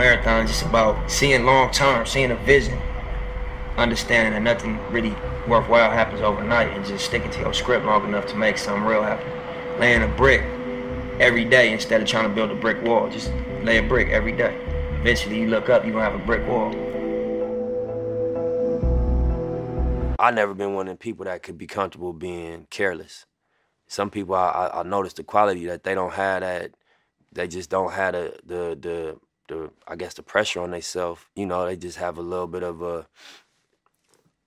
marathon is just about seeing long term, seeing a vision, understanding that nothing really worthwhile happens overnight, and just sticking to your script long enough to make something real happen. Laying a brick every day instead of trying to build a brick wall. Just lay a brick every day. Eventually, you look up, you're gonna have a brick wall. I've never been one of the people that could be comfortable being careless. Some people I, I, I noticed the quality that they don't have that they just don't have the the the, the I guess the pressure on themselves. You know, they just have a little bit of a,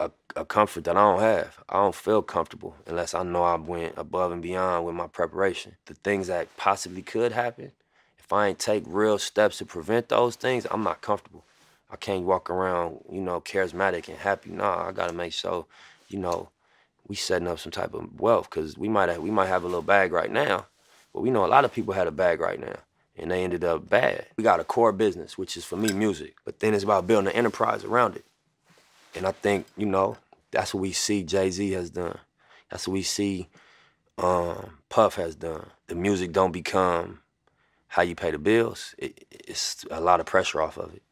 a a comfort that I don't have. I don't feel comfortable unless I know I went above and beyond with my preparation. The things that possibly could happen, if I ain't take real steps to prevent those things, I'm not comfortable. I can't walk around, you know, charismatic and happy. Nah, I gotta make sure, you know, we setting up some type of wealth because we might have, we might have a little bag right now, but we know a lot of people had a bag right now and they ended up bad. We got a core business, which is for me music, but then it's about building an enterprise around it. And I think, you know, that's what we see Jay Z has done. That's what we see um, Puff has done. The music don't become how you pay the bills. It, it's a lot of pressure off of it.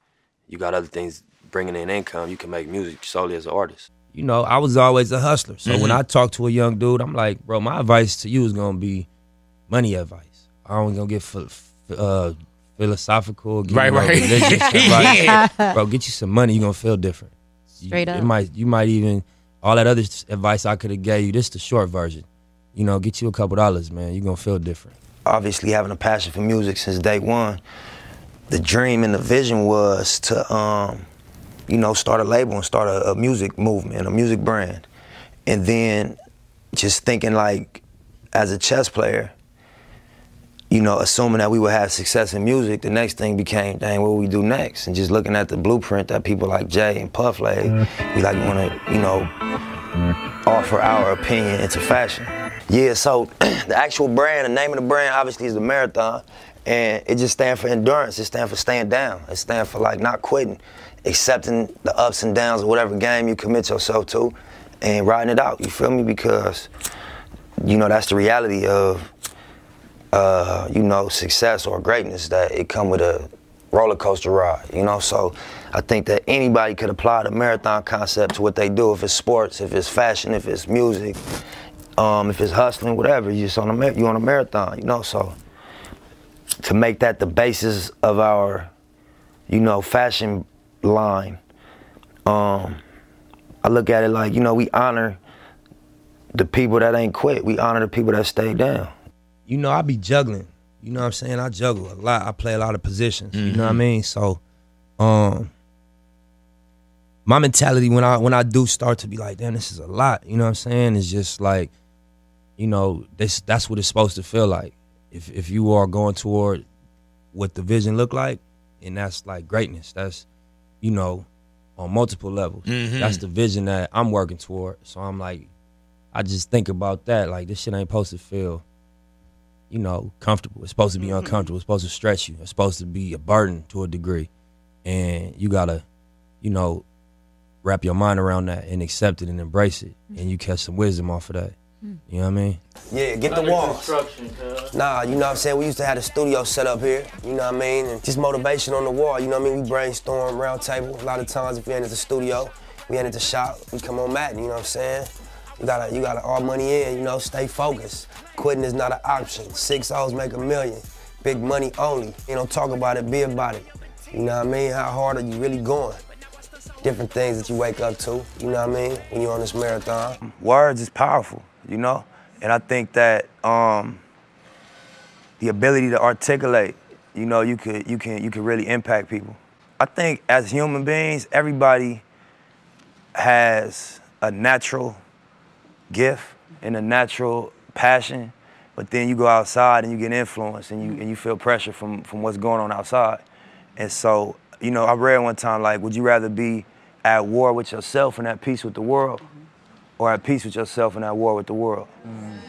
You got other things bringing in income. You can make music solely as an artist. You know, I was always a hustler. So Mm-hmm. when I talk to a young dude, I'm like, bro, my advice to you is gonna be money advice. I don't gonna get uh, philosophical, give Right, no right. religious advice. Bro, get you some money, you are gonna feel different. You- Straight up. It might you might even all that other advice I could have gave you. This the short version. You know, get you a couple dollars, man. You are gonna feel different. obviously having a passion for music since day one, the dream and the vision was to, um, you know, start a label and start a, a music movement, a music brand. And then just thinking like, as a chess player, you know, assuming that we would have success in music, the next thing became, dang, what we do next? And just looking at the blueprint that people like Jay and Puff laid, mm. we like want to, you know, mm. offer our opinion into fashion. Yeah, so the actual brand, the name of the brand obviously is the marathon. And it just stands for endurance. It stands for staying down. It stands for like not quitting, accepting the ups and downs of whatever game you commit yourself to and riding it out. You feel me? Because, you know, that's the reality of, uh, you know, success or greatness that it come with a roller coaster ride, you know? So I think that anybody could apply the marathon concept to what they do, if it's sports, if it's fashion, if it's music, um, if it's hustling, whatever. You just on a you on a marathon, you know. So to make that the basis of our, you know, fashion line, um, I look at it like you know we honor the people that ain't quit. We honor the people that stayed down. You know, I be juggling. You know what I'm saying? I juggle a lot. I play a lot of positions. You know what I Mm-hmm. mean? So, um, my mentality when I when I do start to be like, damn, this is a lot. You know what I'm saying? It's just like, you know, this that's what it's supposed to feel like. If if you are going toward what the vision look like, and that's like greatness. That's, you know, on multiple levels. Mhm. That's the vision that I'm working toward. So I'm like, I just think about that. Like this shit ain't supposed to feel you know, comfortable. It's supposed to be mm-hmm. uncomfortable. It's supposed to stretch you. It's supposed to be a burden to a degree. And you gotta, you know, wrap your mind around that and accept it and embrace it. Mm-hmm. And you catch some wisdom off of that. Mm. You know what I mean? Yeah, get the walls. Nah, you know what I'm saying? We used to have the studio set up here, you know what I mean? And just motivation on the wall, you know what I mean? We brainstorm, round table. A lot of times if we ain't at the studio, we ain't at the shop, we come on Madden, you know what I'm saying? You gotta, you gotta all money in, you know, stay focused. Quitting is not an option. Six O's make a million. Big money only. You don't talk about it, be about it. You know what I mean? How hard are you really going? Different things that you wake up to, you know what I mean? When you're on this marathon. Words is powerful, you know? And I think that um, the ability to articulate, you know, you could you can you can really impact people. I think as human beings, everybody has a natural gift and a natural passion, but then you go outside and you get influenced and you and you feel pressure from from what's going on outside. And so, you know, I read one time like, would you rather be at war with yourself and at peace with the world, or at peace with yourself and at war with the world?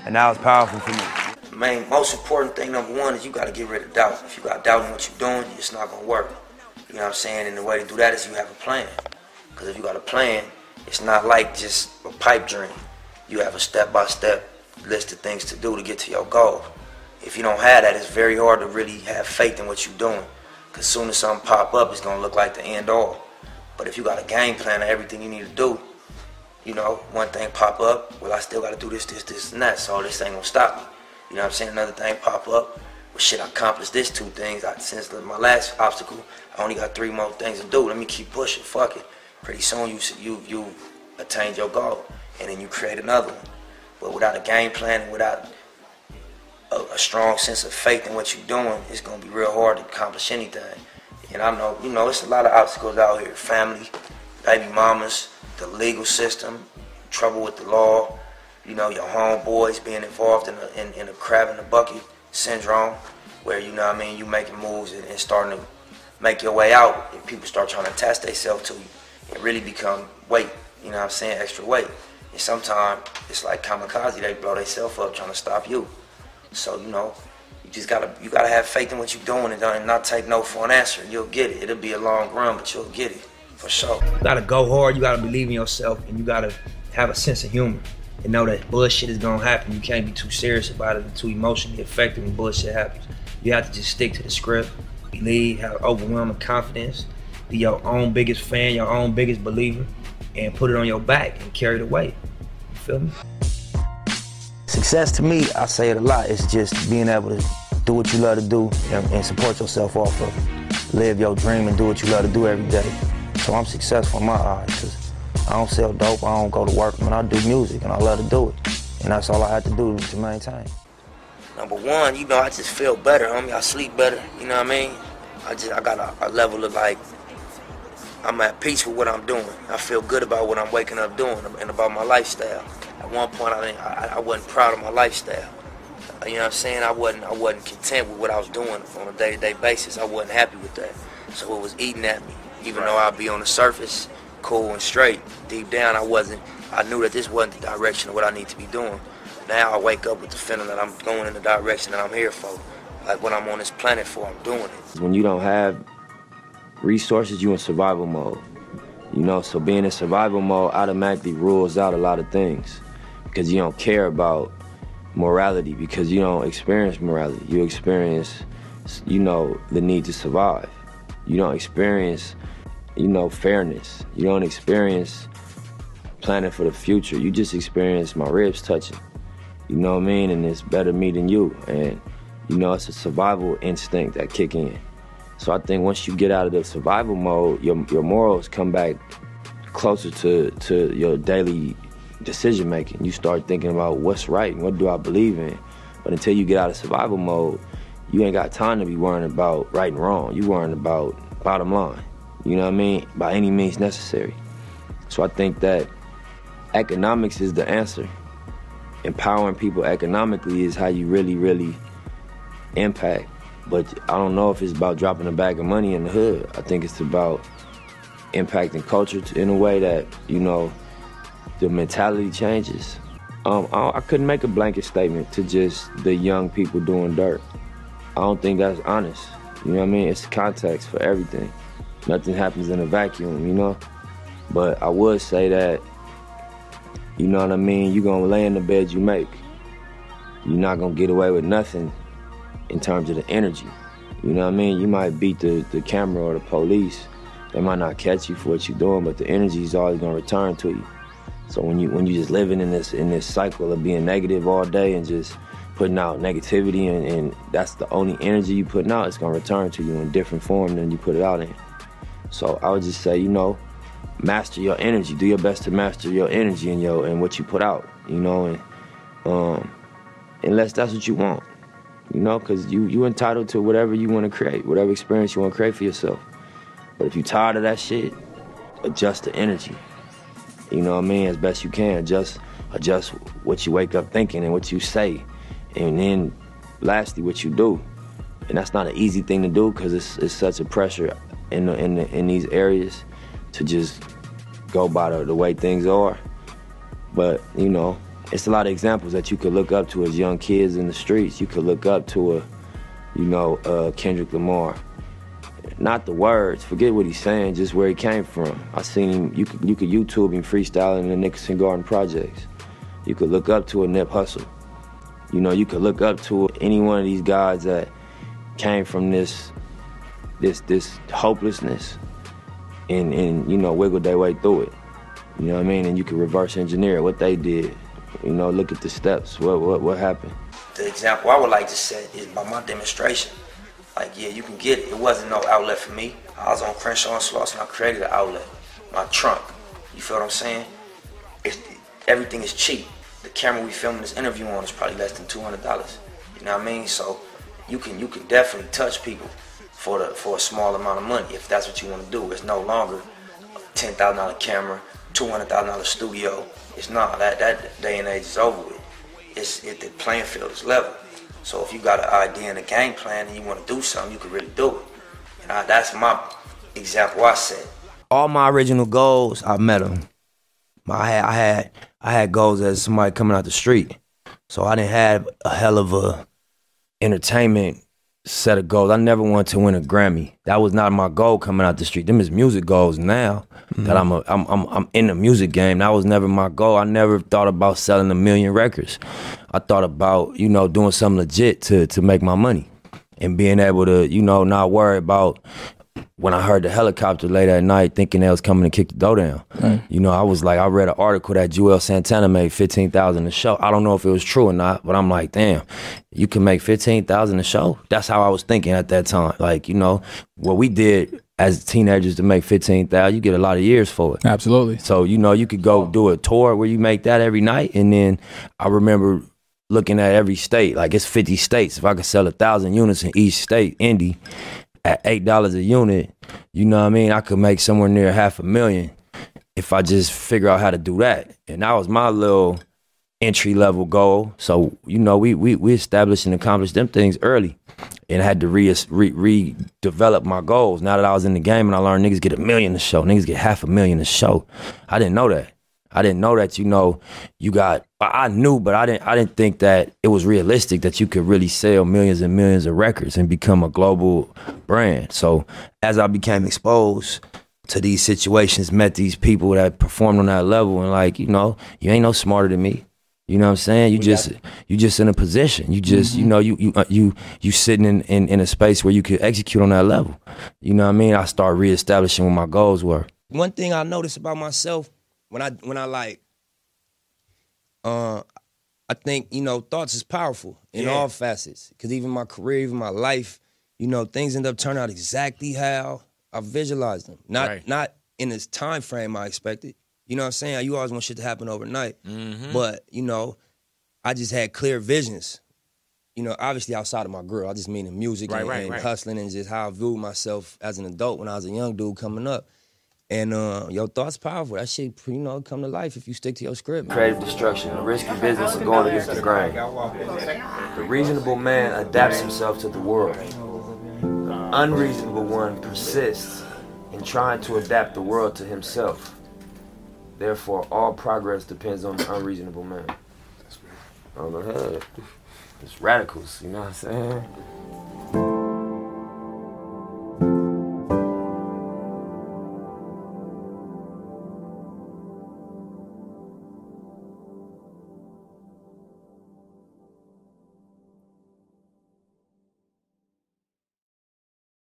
And that was powerful for me. Main, most important thing, number one, is you got to get rid of doubt. If you got doubt in what you're doing, it's not gonna work. You know what I'm saying? And the way to do that is you have a plan. Because if you got a plan, it's not like just a pipe dream. You have a step-by-step list of things to do to get to your goal. If you don't have that, it's very hard to really have faith in what you're doing. Cause soon as something pop up, it's gonna look like the end all. But if you got a game plan of everything you need to do, you know, one thing pop up, well, I still gotta do this, this, this, and that, so this ain't gonna stop me. You know what I'm saying? Another thing pop up, well, shit, I accomplished this two things. I, since my last obstacle, I only got three more things to do. Let me keep pushing, fuck it. Pretty soon you you you attained your goal, and then you create another one. But without a game plan and without a, a, strong sense of faith in what you're doing, it's gonna be real hard to accomplish anything. And I know, you know, it's a lot of obstacles out here. Family, baby mamas, the legal system, trouble with the law, you know, your homeboys being involved in a, in, in a crab in the bucket syndrome, where, you know I mean, you making moves and, and starting to make your way out, and people start trying to attach themselves to you, and really become weight, you know what I'm saying, extra weight. And sometimes it's like kamikaze, they blow themselves up trying to stop you. So, you know, you just gotta you gotta have faith in what you're doing uh, and not take no for an answer. You'll get it. It'll be a long run, but you'll get it for sure. You gotta go hard. You gotta believe in yourself, and you gotta have a sense of humor and know that bullshit is gonna happen. You can't be too serious about it and too emotionally affected when bullshit happens. You have to just stick to the script, believe, have overwhelming confidence, be your own biggest fan, your own biggest believer, and put it on your back and carry the weight. You feel me? Success to me, I say it a lot, it's just being able to do what you love to do and, and support yourself off of. Live your dream and do what you love to do every day. So I'm successful in my eyes because I don't sell dope, I don't go to work, but I do music and I love to do it. And that's all I have to do to maintain. Number one, you know, I just feel better, homie. I sleep better, you know what I mean? I just, I got a, a level of like, I'm at peace with what I'm doing. I feel good about what I'm waking up doing and about my lifestyle. At one point, I, I, I wasn't proud of my lifestyle. You know what I'm saying? I wasn't I wasn't content with what I was doing on a day-to-day basis. I wasn't happy with that. So it was eating at me. Even right. though I'd be on the surface, cool and straight, deep down I wasn't. I knew that this wasn't the direction of what I need to be doing. Now I wake up with the feeling that I'm going in the direction that I'm here for. Like what I'm on this planet for, I'm doing it. When you don't have resources, you in survival mode. You know, so being in survival mode automatically rules out a lot of things because you don't care about morality because you don't experience morality. You experience, you know, the need to survive. You don't experience, you know, fairness. You don't experience planning for the future. You just experience my ribs touching. You know what I mean? And it's better me than you. And, you know, it's a survival instinct that kick in. So I think once you get out of the survival mode, your, your morals come back closer to, to your daily decision making. You start thinking about what's right and what do I believe in. But until you get out of survival mode, you ain't got time to be worrying about right and wrong. You worrying about bottom line. You know what I mean? By any means necessary. So I think that economics is the answer. Empowering people economically is how you really, really impact. But I don't know if it's about dropping a bag of money in the hood. I think it's about impacting culture in a way that, you know, the mentality changes. Um, I, I, couldn't make a blanket statement to just the young people doing dirt. I don't think that's honest. You know what I mean? It's context for everything. Nothing happens in a vacuum, you know? But I would say that, you know what I mean? You're gonna lay in the bed you make. You're not gonna get away with nothing in terms of the energy. You know what I mean? You might beat the, the camera or the police. They might not catch you for what you're doing, but the energy is always gonna return to you. So when you when you just living in this in this cycle of being negative all day and just putting out negativity and, and that's the only energy you putting out, it's gonna return to you in different form than you put it out in. So I would just say, you know, master your energy. Do your best to master your energy and your and what you put out. You know, and um, unless that's what you want, you know, because you you entitled to whatever you want to create, whatever experience you want to create for yourself. But if you're tired of that shit, adjust the energy. You know what I mean? As best you can. Adjust adjust what you wake up thinking and what you say. And then lastly what you do. And that's not an easy thing to do because it's, it's such a pressure in the, in the, in these areas to just go by the, the way things are. But, you know, it's a lot of examples that you could look up to as young kids in the streets. You could look up to a, you know, uh, Kendrick Lamar not the words. Forget what he's saying, just where he came from. I seen him. You could you could YouTube him freestyling in the Nickerson Garden projects. You could look up to a Nip Hussle. You know, you could look up to any one of these guys that came from this this this hopelessness and and you know wiggle their way through it. You know what I mean? And you can reverse engineer what they did. You know, look at the steps. What what what happened? The example I would like to set is by my demonstration. Like, yeah, you can get it. It wasn't no outlet for me. I was on Crenshaw and Slauson. I created an outlet. My trunk. You feel what I'm saying? It's, everything is cheap. The camera we filming this interview on is probably less than two hundred dollars. You know what I mean? So you can you can definitely touch people for the for a small amount of money if that's what you want to do. It's no longer a ten thousand dollar camera, two hundred thousand dollar studio. It's not that that day and age is over with. It's it, the playing field is level. So if you got an idea and a game plan and you want to do something, you can really do it. And I, that's my example I set. All my original goals, I met them. I had I had I had goals as somebody coming out the street. So I didn't have a hell of a entertainment set of goals. I never wanted to win a Grammy. That was not my goal coming out the street. Them is music goals now mm-hmm. that I'm, a, I'm I'm I'm in the music game. That was never my goal. I never thought about selling a million records. I thought about you know doing something legit to to make my money and being able to you know not worry about when I heard the helicopter late at night, thinking they was coming to kick the door down. Right. You know, I was like, I read an article that Juelz Santana made fifteen thousand a show. I don't know if it was true or not, but I'm like, damn, you can make fifteen thousand a show. That's how I was thinking at that time. Like, you know, what we did as teenagers to make fifteen thousand, you get a lot of years for it. Absolutely. So you know, you could go do a tour where you make that every night, and then I remember looking at every state, like it's fifty states. If I could sell a thousand units in each state, Indy at eight dollars a unit, you know what I mean? I could make somewhere near half a million if I just figure out how to do that. And that was my little entry level goal. So, you know, we we we established and accomplished them things early and I had to re, re redevelop my goals. Now that I was in the game and I learned niggas get a million a show, niggas get half a million a show. I didn't know that. I didn't know that you know you got. I knew, but I didn't. I didn't think that it was realistic that you could really sell millions and millions of records and become a global brand. So as I became exposed to these situations, met these people that performed on that level, and like you know, you ain't no smarter than me. You know what I'm saying? You we just you just in a position. You just mm-hmm. you know you you uh, you you sitting in, in in a space where you could execute on that level. You know what I mean? I start reestablishing what my goals were. One thing I noticed about myself when I when I like uh I think, you know, thoughts is powerful in yeah. all facets. Cause even my career, even my life, you know, things end up turning out exactly how I visualized them. Not right. not in this time frame I expected. You know what I'm saying? You always want shit to happen overnight. Mm-hmm. But, you know, I just had clear visions. You know, obviously outside of my girl. I just mean in music right, and, right, and hustling and just how I viewed myself as an adult when I was a young dude coming up. And uh, your thoughts powerful. That shit, you know, come to life if you stick to your script. Creative destruction, a risky business of going against the grain. The reasonable man adapts himself to the world. The unreasonable one persists in trying to adapt the world to himself. Therefore, all progress depends on the unreasonable man. On the head. It's radicals, you know what I'm saying?